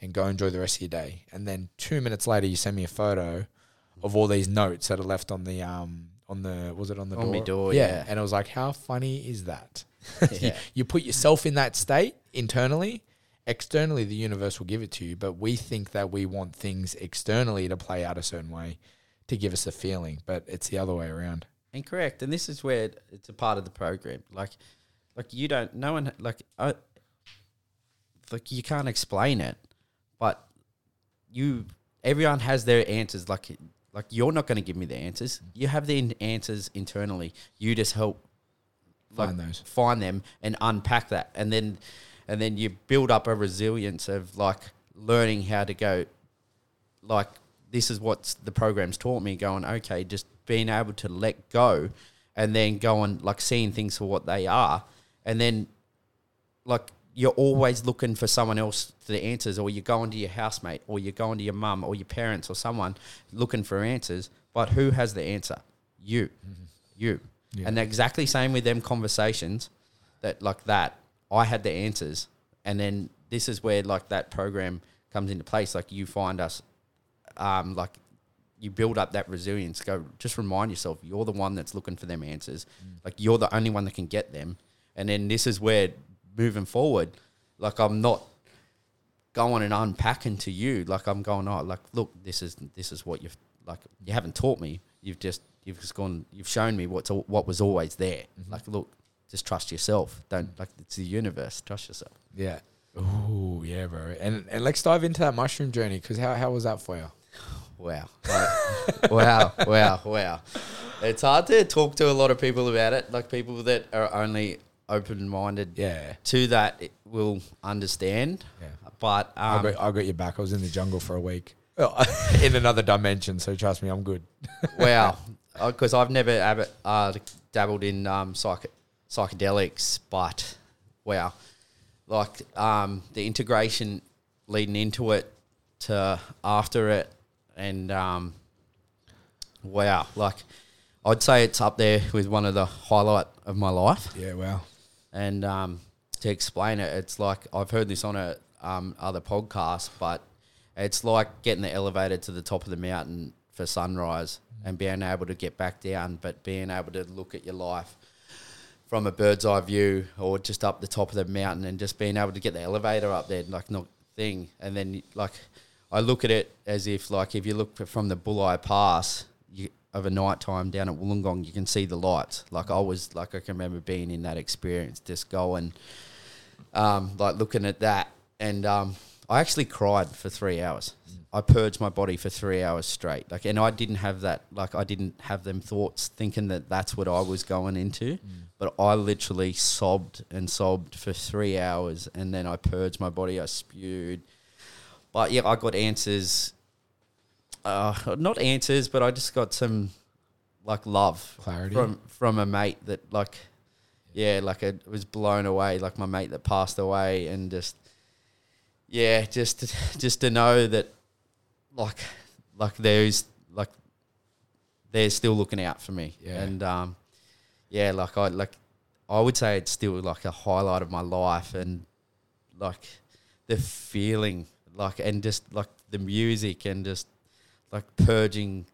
and go enjoy the rest of your day. And then two minutes later, you send me a photo of all these notes that are left on the, um, on the, was it on the On door? my door, yeah. And it was like, how funny is that? you, you put yourself in that state internally. Externally, the universe will give it to you, but we think that we want things externally to play out a certain way to give us a feeling, but it's the other way around. Incorrect. And this is where it's a part of the program. Like, like you don't. No one like. I, like you can't explain it, but you. Everyone has their answers. Like, like you're not going to give me the answers. You have the answers internally. You just help like, Find those. find them and unpack that, and then, and then you build up a resilience of like learning how to go. Like this is what the program's taught me. Going okay, just being able to let go, and then going like seeing things for what they are, and then like you're always looking for someone else for the answers, or you're going to your housemate, or you're going to your mum, or your parents, or someone looking for answers. But who has the answer? You, mm-hmm. you, Yeah. and exactly same with them conversations. That like that, I had the answers, and then this is where like that program comes into place. Like you find us, um, like you build up that resilience. Go, just remind yourself you're the one that's looking for them answers. Like you're the only one that can get them. And then this is where moving forward, like I'm not going and unpacking to you. Like I'm going, oh, like look, this is this is what you've like. You haven't taught me. You've just you've just gone. You've shown me what's al- what was always there. Like look, just trust yourself. Don't like it's the universe. Trust yourself. Yeah. Oh yeah, bro. And and let's dive into that mushroom journey because how, how was that for you? Wow. Wow. Wow. Wow. It's hard to talk to a lot of people about it. Like people that are only open minded Yeah. to that will understand. Yeah. But I, um, got, I got your back. I was in the jungle for a week in another dimension. So trust me, I'm good. wow. Because I've never ab- uh, dabbled in um, psych- psychedelics, but wow. Like um, the integration leading into it to after it, and um, wow. Like I'd say it's up there with one of the highlight of my life. Yeah, wow. And um, to explain it, it's like I've heard this on a um, other podcast, but it's like getting the elevator to the top of the mountain for sunrise and being able to get back down, but being able to look at your life from a bird's eye view or just up the top of the mountain and just being able to get the elevator up there, like not thing. And then like I look at it as if like if you look from the Bulli Pass you, a night time down at Wollongong, you can see the lights. Like I was like I can remember being in that experience, just going, um, like looking at that, and um, I actually cried for three hours. I purged my body for three hours straight. Like, and I didn't have that. Like, I didn't have them thoughts thinking that that's what I was going into. But I literally sobbed and sobbed for three hours, and then I purged my body. I spewed. But yeah, I got answers. Uh, not answers, but I just got some like love Clarity. from from a mate that like yeah like I was blown away like my mate that passed away and just yeah just just to know that like like there's like they're still looking out for me Yeah. and um yeah like I like I would say it's still like a highlight of my life and like the feeling like and just like the music and just like purging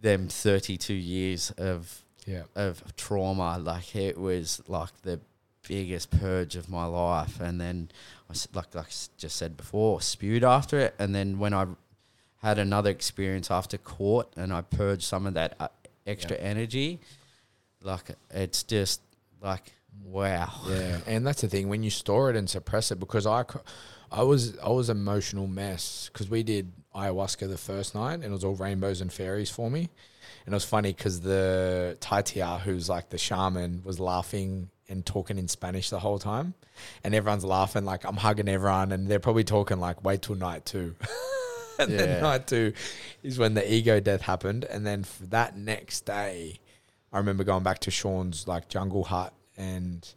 them 32 years of Yeah. of trauma like it was like the biggest purge of my life. And then I like like just said before spewed after it. And then when I had another experience after court and I purged some of that uh, extra energy like it's just like wow. Yeah, and that's the thing when you store it and suppress it. Because I, cr- I was I was emotional mess because we did ayahuasca the first night and it was all rainbows and fairies for me, and it was funny because the Taita, who's like the shaman, was laughing and talking in Spanish the whole time, and everyone's laughing like I'm hugging everyone, and they're probably talking like wait till night two. and Yeah. then night two is when the ego death happened, and then for that next day, I remember going back to Sean's like jungle hut and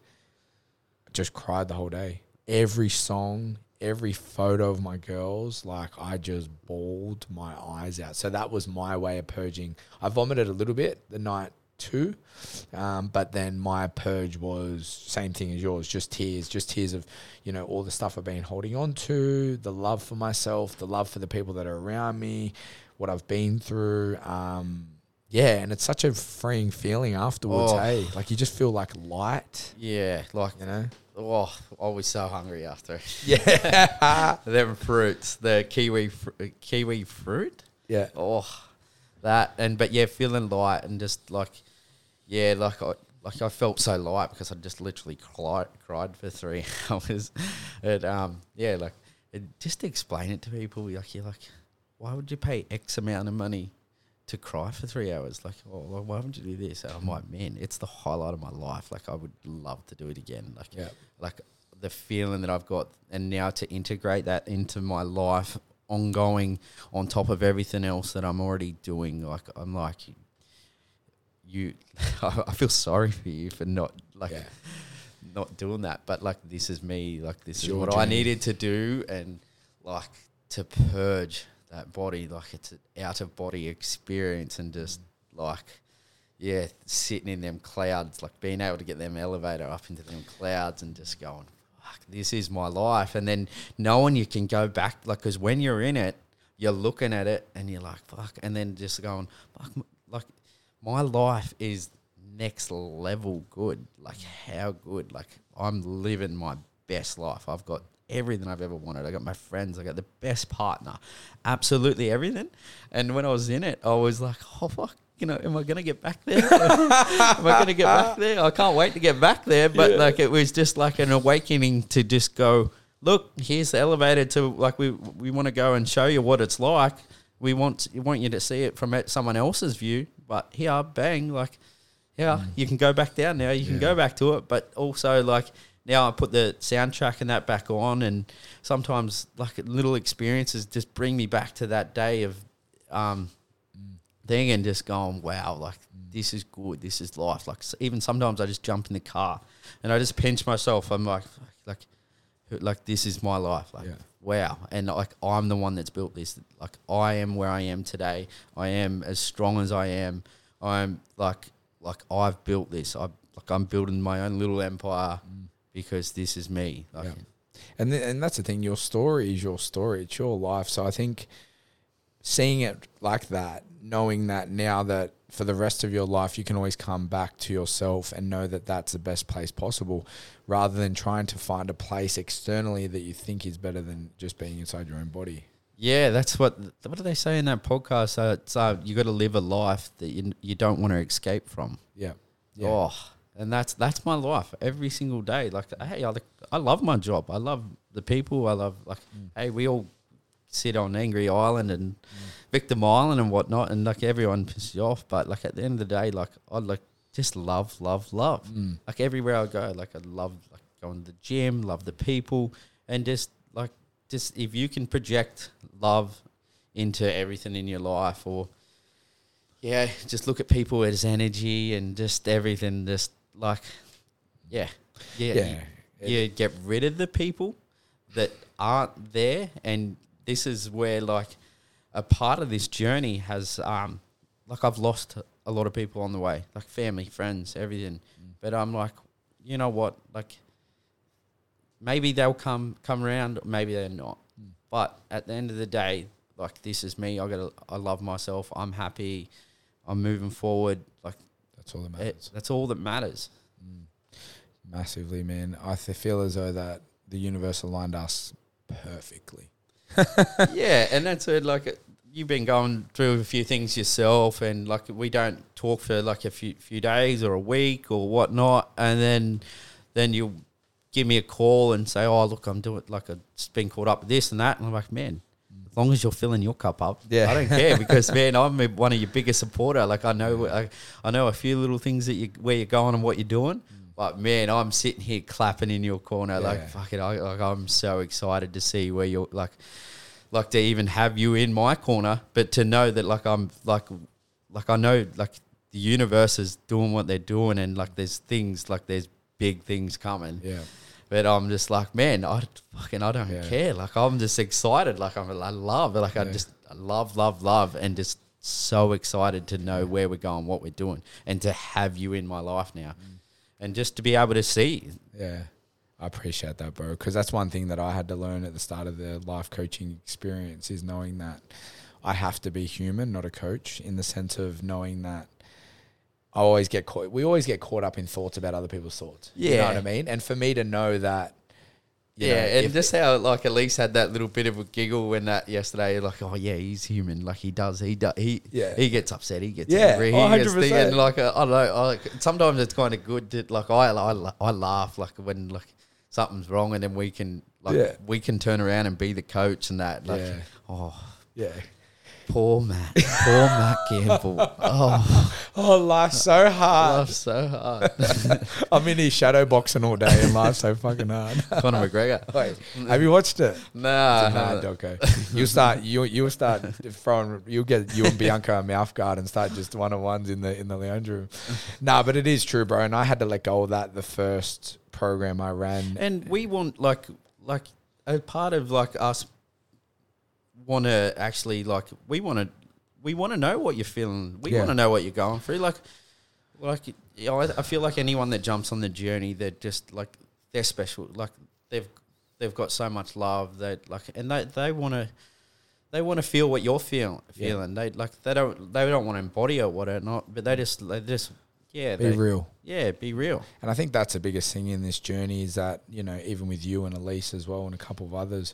just cried the whole day. Every song, every photo of my girls, like I just bawled my eyes out. So that was my way of purging. I vomited a little bit the night too, um, but then my purge was same thing as yours, just tears, just tears of you know all the stuff I've been holding on to, the love for myself, the love for the people that are around me, what I've been through. Um, yeah, and it's such a freeing feeling afterwards. Oh. Hey, like you just feel like light. yeah like You know. Oh I was so hungry after Yeah. them fruits the kiwi fr- kiwi fruit yeah. Oh, that and but yeah, feeling light and just like yeah, like I like I felt so light because I just literally cried cried for three hours. And um yeah, like it, just explain it to people, like you're like, why would you pay X amount of money to cry for three hours? Like, oh, why would you do this? And I'm like, man, it's the highlight of my life. Like, I would love to do it again. Like, Yeah. like the feeling that I've got, and now to integrate that into my life, ongoing, on top of everything else that I'm already doing. Like, I'm like, you, I feel sorry for you for not like Yeah. not doing that. But like, this is me. Like, this It's is what I needed to do, and like to purge that body. Like, it's an out of body experience, and just like. Yeah, sitting in them clouds, like being able to get them elevator up into them clouds and just going, fuck, this is my life. And then knowing you can go back, like, because when you're in it, you're looking at it and you're like, fuck. And then just going, fuck, like, my life is next level good. Like, how good? Like, I'm living my best life. I've got everything I've ever wanted. I got my friends. I got the best partner. Absolutely everything. And when I was in it, I was like, oh, fuck. You know, am I gonna get back there? am I gonna get back there? I can't wait to get back there. But like, it was just like an awakening to just go. Look, here's the elevator to like we we want to go and show you what it's like. We want we want you to see it from someone else's view. But here, bang, like yeah, mm. you can go back down now. You can go back to it, but also like now I put the soundtrack and that back on, and sometimes like little experiences just bring me back to that day of um, thing and just going, wow, like this is good. This is life. Like even sometimes I just jump in the car and I just pinch myself. I'm like, like, like this is my life. Like, Yeah. wow. And like I'm the one that's built this. Like I am where I am today. I am as strong as I am. I'm like, like I've built this. I like I'm building my own little empire because this is me. Like, Yeah. And th- and that's the thing. Your story is your story. It's your life. So I think seeing it like that, knowing that now that for the rest of your life you can always come back to yourself and know that that's the best place possible, rather than trying to find a place externally that you think is better than just being inside your own body. Yeah, that's what. What do they say in that podcast? Uh, it's uh, you got to live a life that you you don't want to escape from. Yeah. Yeah. Oh, and that's that's my life every single day. Like, hey, I, I love my job. I love the people. I love like, hey, we all sit on Angry Island and Victim Island and whatnot, and like everyone pisses you off. But like at the end of the day, like I like just love, love, love. Mm. Like everywhere I go, like I love like going to the gym, love the people, and just like just if you can project love into everything in your life, or yeah, just look at people as energy and just everything, just like yeah, yeah, Yeah. you, you get rid of the people that aren't there, and this is where like a part of this journey has um like I've lost a lot of people on the way, like family, friends, everything. But I'm like, you know what? Like maybe they'll come come around, maybe they're not. But at the end of the day, like this is me. I got I love myself. I'm happy. I'm moving forward. Like That's all that it, matters. that's all that matters. Massively, man. I feel as though that the universe aligned us perfectly. yeah, and that's it. Like uh, you've been going through a few things yourself, and like we don't talk for like a few few days or a week or whatnot, and then then you give me a call and say, "Oh, look, I'm doing like I've been caught up with this and that," and I'm like, "Man." As long as you're filling your cup up, Yeah. I don't care because man, I'm one of your biggest supporter. Like I know, I, I know a few little things that you where you're going and what you're doing, mm. but man, I'm sitting here clapping in your corner. Yeah. Like fuck it, I, like I'm so excited to see where you're like, like to even have you in my corner, but to know that like I'm like, like I know like the universe is doing what they're doing, and like there's things like there's big things coming. Yeah. But I'm just like, man, I fucking I don't Yeah. care. Like I'm just excited. Like I'm, I love it. Like I just I love, love, love, and just so excited to know where we're going, what we're doing, and to have you in my life now, Mm. and just to be able to see. Yeah. I appreciate that, bro. Because that's one thing that I had to learn at the start of the life coaching experience is knowing that I have to be human, not a coach, in the sense of knowing that I always get caught. We always get caught up in thoughts about other people's thoughts. you know what I mean. And for me to know that, you yeah, know, and just how like Elise had that little bit of a giggle when that yesterday, like, oh yeah, he's human. Like he does, he does, he Yeah. he gets upset, he gets Yeah, angry, he oh, gets thing, 100%. and like uh, I don't know, I, like sometimes it's kind of good to like I, I I laugh like when like something's wrong, and then we can like Yeah. we can turn around and be the coach and that. Like, Yeah. oh, yeah. Poor Matt, poor Matt Gamble. Oh, Oh, life's so hard. life's so hard. I'm in his shadow boxing all day, and life's so fucking hard. Conor McGregor. Wait, have you watched it? Nah, It's a mad doco. You start you you start throwing you'll get you and Bianca a mouth guard and start just one on ones in the in the lounge room. nah, but it is true, bro. And I had to let go of that the first program I ran. And we want like like a part of like us want to actually like we want to we want to know what you're feeling. We Yeah. want to know what you're going through. Like like you know, I, I feel like anyone that jumps on the journey, they're just like they're special. Like they've they've got so much love that like and they they want to. They want to feel what you're feel, Yeah. feeling. They like they don't they don't want to embody or not, but they just they just yeah Be they, real. yeah be real. And I think that's the biggest thing in this journey is that, you know, even with you and Elise as well and a couple of others,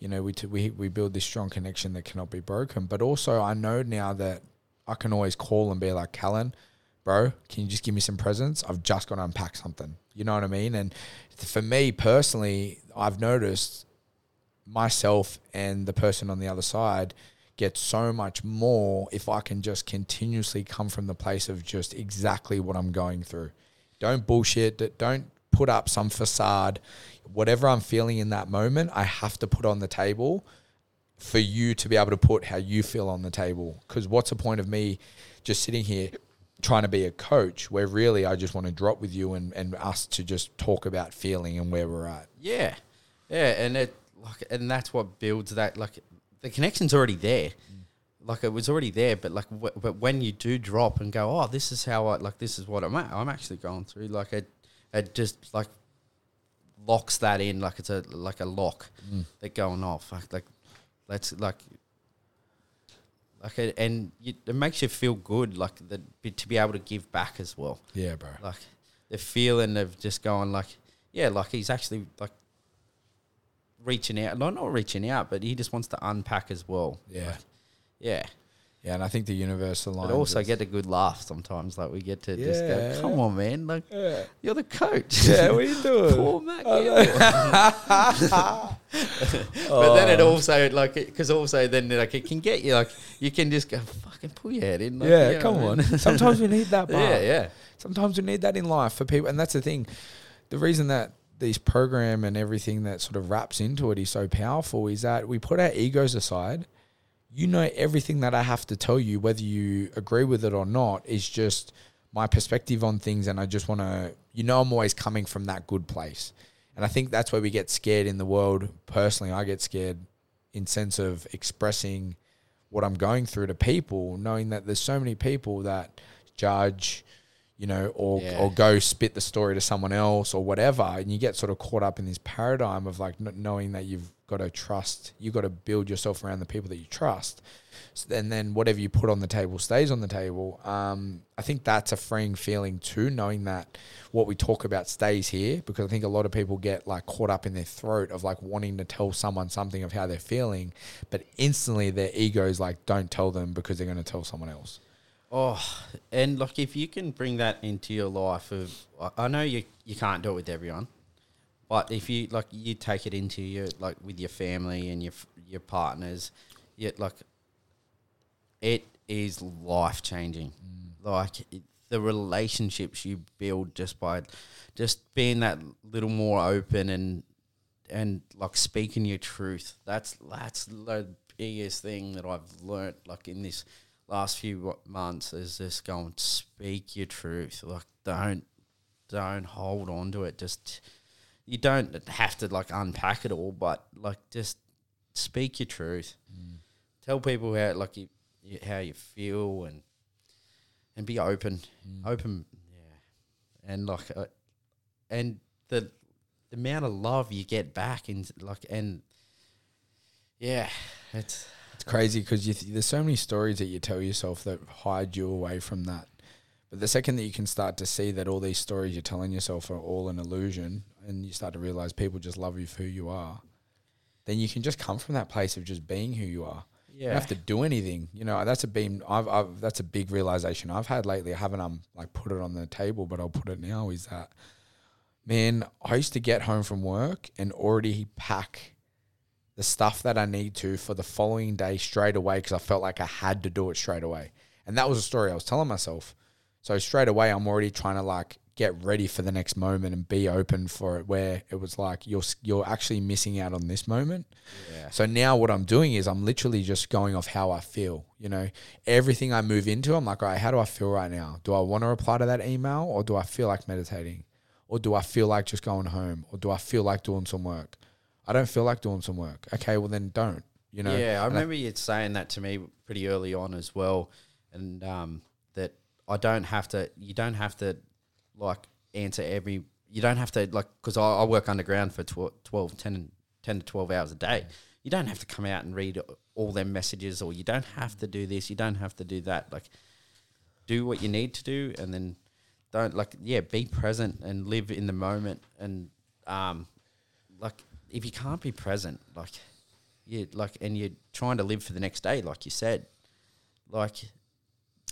you know, we, t- we, we build this strong connection that cannot be broken. But also, I know now that I can always call and be like, Kallan, bro, can you just give me some presence? I've just got to unpack something. You know what I mean? And for me personally, I've noticed myself and the person on the other side get so much more if I can just continuously come from the place of just exactly what I'm going through. Don't bullshit. Don't put up some facade. Whatever I'm feeling in that moment, I have to put on the table for you to be able to put how you feel on the table. Because what's the point of me just sitting here trying to be a coach where really I just want to drop with you and, and us to just talk about feeling and where we're at. Yeah, yeah, and it like, and that's what builds that. Like, the connection's already there. Like it was already there, but like, w- but when you do drop and go, oh, this is how I like. This is what I'm. At, I'm actually going through. Like it, it just like locks that in. Like it's a like a lock mm. that going off. Like like let's like. Like it, and you, it makes you feel good, like that to be able to give back as well Yeah, bro. like the feeling of just going like yeah like he's actually like reaching out not not reaching out but he just wants to unpack as well Yeah. Like, yeah Yeah, and I think the universe aligns. but also get a good laugh sometimes like we get to just Yeah. go come on man like Yeah. you're the coach Yeah, what are you doing? Poor Matt Gamble. but then it oh. also like because also then like it can get you like you can just go fucking pull your head in like, yeah, you know come what I on. mean? Sometimes we need that bar. yeah yeah Sometimes we need that in life for people, and that's the thing. The reason that these program and everything that sort of wraps into it is so powerful is that we put our egos aside. You know everything that I have to tell you, whether you agree with it or not, is just my perspective on things, and I just want to. You know, I'm always coming from that good place, and I think that's where we get scared in the world. Personally, I get scared in sense of expressing what I'm going through to people, knowing that there's so many people that judge, you know, or Yeah. or go spit the story to someone else or whatever, and you get sort of caught up in this paradigm of like knowing that you've got to trust. You got to build yourself around the people that you trust. So, and then whatever you put on the table stays on the table. Um, I think that's a freeing feeling too, knowing that what we talk about stays here. Because I think a lot of people get like caught up in their throat of like wanting to tell someone something of how they're feeling, but instantly their ego is like, don't tell them because they're going to tell someone else. Oh, and like if you can bring that into your life, of I know you you can't do it with everyone, but if you like you take it into your like with your family and your your partners, yet like it is life changing. Mm. Like it, the relationships you build just by just being that little more open and and like speaking your truth. That's that's the biggest thing that I've learned like in this last few months is just go and speak your truth. Like don't don't hold on to it. Just you don't have to like unpack it all, but like just speak your truth. Tell people how like you, you how you feel and and be open, open, yeah, and like uh, and the the amount of love you get back and like and yeah, it's It's crazy because th- there's so many stories that you tell yourself that hide you away from that. But the second that you can start to see that all these stories you're telling yourself are all an illusion, and you start to realize people just love you for who you are, then you can just come from that place of just being who you are. You don't have to do anything. You know, that's a beam. I've, I've that's a big realization I've had lately. I haven't um like put it on the table, but I'll put it now. Is that man? I used to get home from work and already pack the stuff that I need to for the following day straight away because I felt like I had to do it straight away. And that was a story I was telling myself. So straight away, I'm already trying to like get ready for the next moment and be open for it. Where it was like you're you're actually missing out on this moment. yeah, So now what I'm doing is I'm literally just going off how I feel. You know, everything I move into, I'm like, all right, how do I feel right now? Do I want to reply to that email or do I feel like meditating? Or do I feel like just going home? Or do I feel like doing some work? I don't feel like doing some work. Okay, well then don't. You know? yeah. I And remember you saying that to me pretty early on as well, and um, that I don't have to. You don't have to like answer every. You don't have to like because I, I work underground for 12, 12 10, 10 to twelve hours a day. You don't have to come out and read all their messages, or you don't have to do this. You don't have to do that. Like, do what you need to do, and then don't like yeah, be present and live in the moment. And um, like if you can't be present, like you like, and you're trying to live for the next day, like you said, like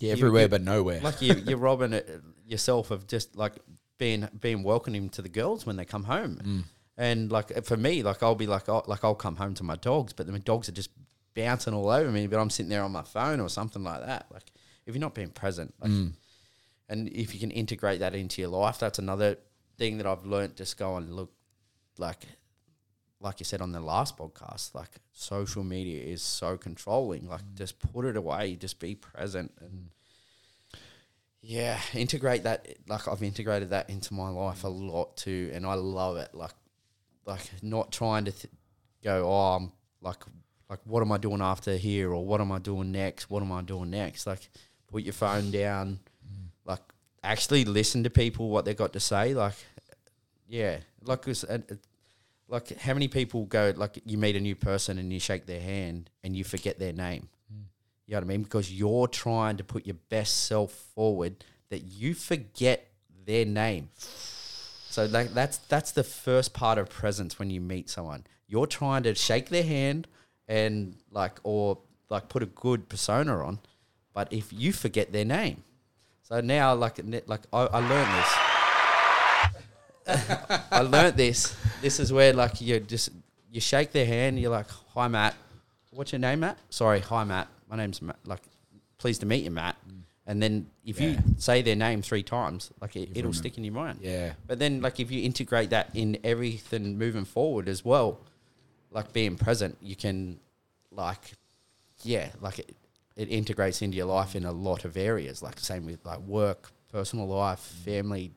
yeah, everywhere you- but nowhere. like you, you're robbing it yourself of just like being being welcoming to the girls when they come home. Mm. And like for me, like I'll be like, oh, like I'll come home to my dogs, but my dogs are just bouncing all over me. But I'm sitting there on my phone or something like that. Like if you're not being present, like, Mm. and if you can integrate that into your life, that's another thing that I've learned. Just go and look, like, like you said on the last podcast, like social media is so controlling. Like, mm. just put it away. Just be present and. Mm. Yeah, integrate that. Like I've integrated that into my life a mm. lot too, and I love it. Like, like not trying to th- go, oh, I'm like, like what am I doing after here, or what am I doing next? What am I doing next? Like, put your phone down. Like, actually listen to people what they got to say. Like, yeah, like it's, uh, like how many people go like you meet a new person and you shake their hand and you forget their name. Hmm. You know what I mean? Because you're trying to put your best self forward that you forget their name. So like that's that's the first part of presence when you meet someone. You're trying to shake their hand and like or like put a good persona on, but if you forget their name, so now like like I, I learned this. I learned this. This is where like you just you shake their hand. You're like, "Hi, Matt. What's your name, Matt? Sorry, hi, Matt. My name's Matt. Like, pleased to meet you, Matt." And then if you say their name three times, like it, it'll stick in your mind. yeah. But then, like, if you integrate that in everything moving forward as well, like being present, you can, like, yeah, like it, it integrates into your life in a lot of areas. Like, same with like work, personal life, family,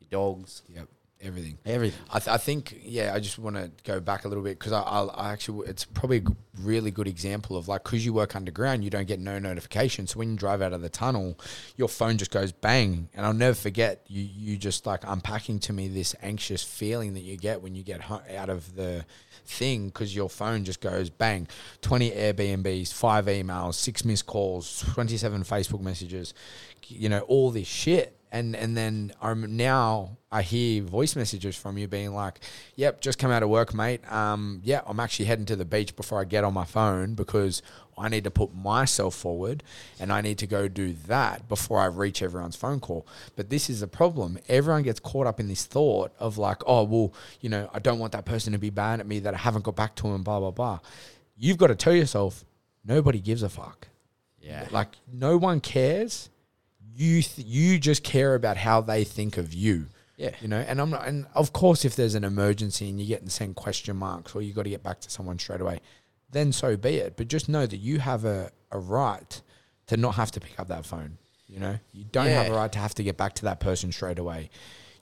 your dogs. Yep. Everything. Everything. I, th- I think, yeah, I just want to go back a little bit because I, I, I actually, it's probably a really good example of like, because you work underground, you don't get no notification. So when you drive out of the tunnel, your phone just goes bang. And I'll never forget you, you just like unpacking to me this anxious feeling that you get when you get ho- out of the thing because your phone just goes bang 20 Airbnbs, five emails, six missed calls, 27 Facebook messages, you know, all this shit and and then I'm now I hear voice messages from you being like, "Yep, just come out of work, mate. Um, yeah, I'm actually heading to the beach before I get on my phone because I need to put myself forward and I need to go do that before I reach everyone's phone call." But this is the problem. Everyone gets caught up in this thought of like, "Oh, well, you know, I don't want that person to be bad at me that I haven't got back to him." Blah blah blah. You've got to tell yourself, nobody gives a fuck. Yeah. Like no one cares. You th- you just care about how they think of you. Yeah. You know, and I'm not, and of course, if there's an emergency and you're getting sent question marks or you got to get back to someone straight away, then so be it. But just know that you have a, a right to not have to pick up that phone. You know, you don't have a right to have to get back to that person straight away.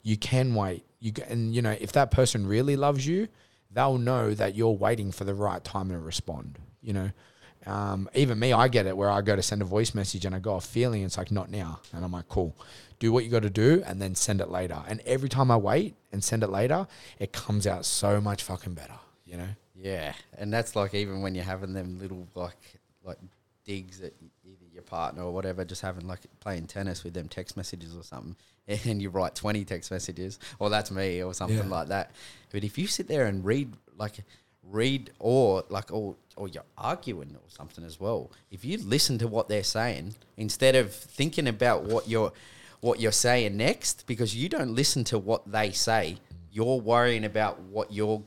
You can wait. You g- and you know if that person really loves you, they'll know that you're waiting for the right time to respond. You know, um, even me, I get it where I go to send a voice message and I got a feeling it's like not now, and I'm like, cool, do what you got to do, and then send it later. And every time I wait and send it later, it comes out so much fucking better. You know, Yeah, and that's like even when you're having them little like like digs at either your partner or whatever, just having like playing tennis with them text messages or something, and you write twenty text messages, or that's me or something Yeah. like that. But if you sit there and read like read or like or or you're arguing or something as well, if you listen to what they're saying instead of thinking about what you're what you're saying next, because you don't listen to what they say, you're worrying about what you're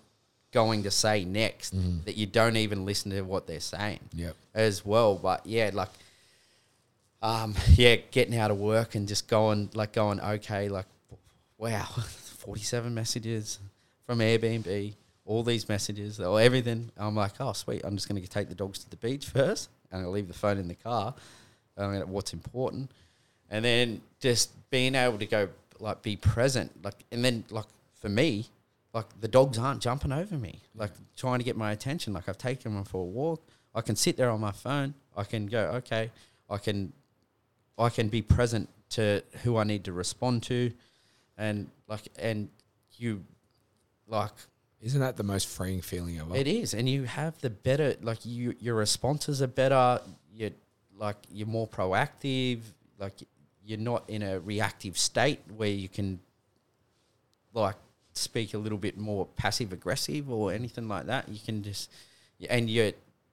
going to say next that you don't even listen to what they're saying Yep. as well. But yeah like um yeah getting out of work and just going like going okay like wow 47 messages from airbnb all these messages or everything. I'm like oh sweet. I'm just going to take the dogs to the beach first. And i'll leave the phone in the car. I what's important? And then just being able to go like be present. Like and then like for me like the dogs aren't jumping over me. Like trying to get my attention. Like i've taken them for a walk. I can sit there on my phone. I can go okay. I can i can be present to who i need to respond to. And like and you like isn't that the most freeing feeling ever? it is, and you have the better like you your responses are better. You like you're more proactive. Like you're not in a reactive state where you can like speak a little bit more passive aggressive or anything like that. You can just and you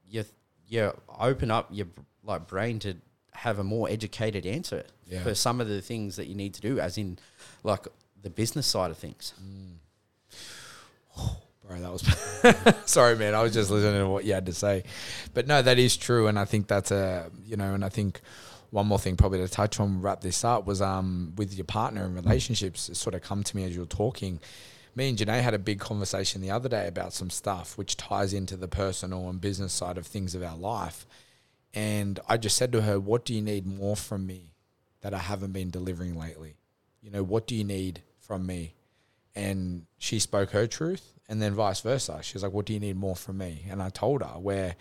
you you open up your like brain to have a more educated answer Yeah. for some of the things that you need to do, as in like the business side of things. Mm. Bro, that was sorry, man. I was just listening to what you had to say, but no, that is true, and I think that's a you know, and I think one more thing probably to touch on, wrap this up, was um with your partner and relationships. It sort of come to me as you were talking. Me and Janae had a big conversation the other day about some stuff which ties into the personal and business side of things of our life, and I just said to her, "What do you need more from me that I haven't been delivering lately? You know, what do you need from me?" And she spoke her truth and then vice versa. She was like what do you need more from me? And i told her where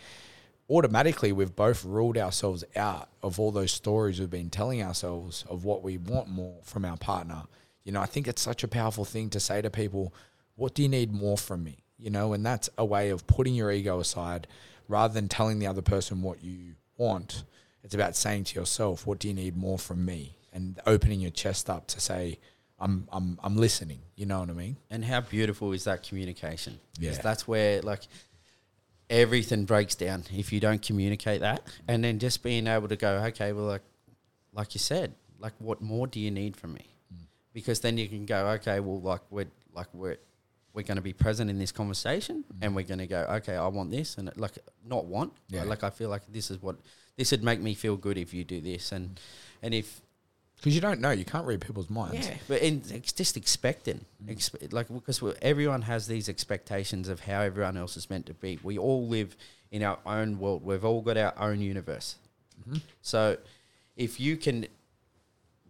automatically we've both ruled ourselves out of all those stories we've been telling ourselves of what we want more from our partner. You know i think it's such a powerful thing to say to people what do you need more from me? You know and that's a way of putting your ego aside rather than telling the other person what you want. It's about saying to yourself what do you need more from me? And opening your chest up to say I'm I'm I'm listening. You know what I mean? And how beautiful is that communication? Yeah. that's where like everything breaks down if you don't communicate that. And then just being able to go, okay, well, like like you said, like what more do you need from me? Mm. Because then you can go, okay, well, like we're like we're we're going to be present in this conversation, mm. and we're going to go, okay, I want this, and like not want, Yeah. like I feel like this is what this would make me feel good if you do this, and and if Because you don't know. You can't read people's minds. yeah, but in, it's just expecting, Expe- like because everyone has these expectations of how everyone else is meant to be. We all live in our own world. We've all got our own universe. So, if you can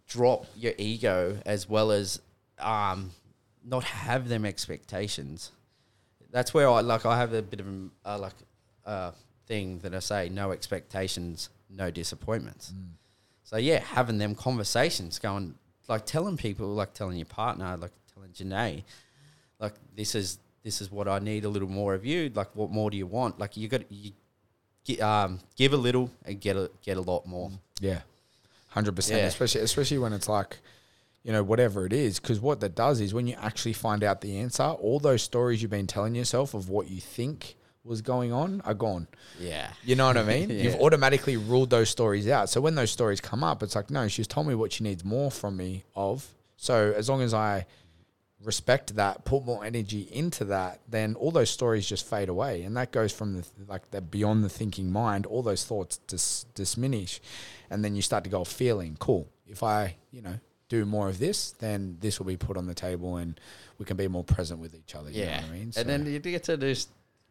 drop your ego as well as um, not have them expectations. That's where I like I have a bit of a uh, like uh, thing that I say: no expectations, no disappointments. Mm. So yeah, having them conversations, going like telling people, like telling your partner, like telling Janae, like this is this is what I need a little more of you. Like what more do you want? Like you got you um, give a little and get a get a lot more. Yeah, hundred percent. Especially especially when it's like, you know, whatever it is. Because what that does is when you actually find out the answer, all those stories you've been telling yourself of what you think was going on are gone. Yeah. You know what I mean? You've automatically ruled those stories out. So when those stories come up, it's like, no, she's told me what she needs more from me of. So as long as I respect that, put more energy into that, then all those stories just fade away, and that goes from the like the beyond the thinking mind. All those thoughts dis, diminish, and then you start to go feeling cool. If I, you know, do more of this, then this will be put on the table, and we can be more present with each other. You Yeah. know what I mean? And then you get to just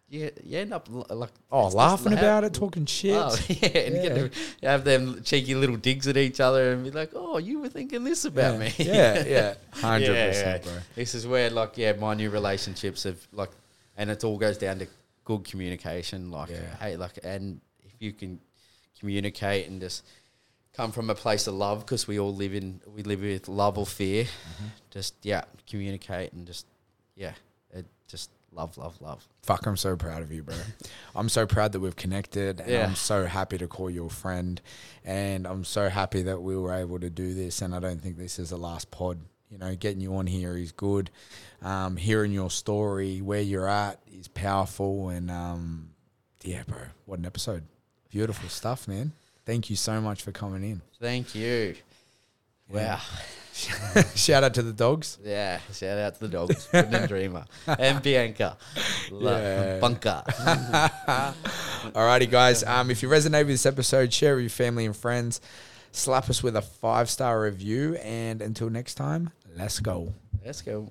you, you end up like oh, laughing about it, talking shit. Oh, yeah, and you get to have them cheeky little digs at each other and be like, "Oh, you were thinking this about yeah. me." Yeah, yeah, hundred Yeah, percent, yeah. bro. This is where, like, yeah, my new relationships have like, and it all goes down to good communication. Like, Yeah. hey, like, and if you can communicate and just come from a place of love, because we all live in we live with love or fear. Mm-hmm. Just yeah, communicate and just yeah, it just love, love, love. Fuck, I'm so proud of you, bro. I'm so proud that we've connected, and Yeah. I'm so happy to call you a friend, and I'm so happy that we were able to do this. And I don't think this is the last pod. You know, getting you on here is good. Um, hearing your story, where you're at, is powerful, and um, yeah, bro, what an episode! Beautiful stuff, man. Thank you so much for coming in. Thank you. Wow. Shout out to the dogs. Yeah, shout out to the dogs, Good and Dreamer, and Bianca, Yeah. Bunker. Alrighty, guys. Um, if you resonate with this episode, share it with your family and friends. Slap us with a five star review. And until next time, let's go. Let's go.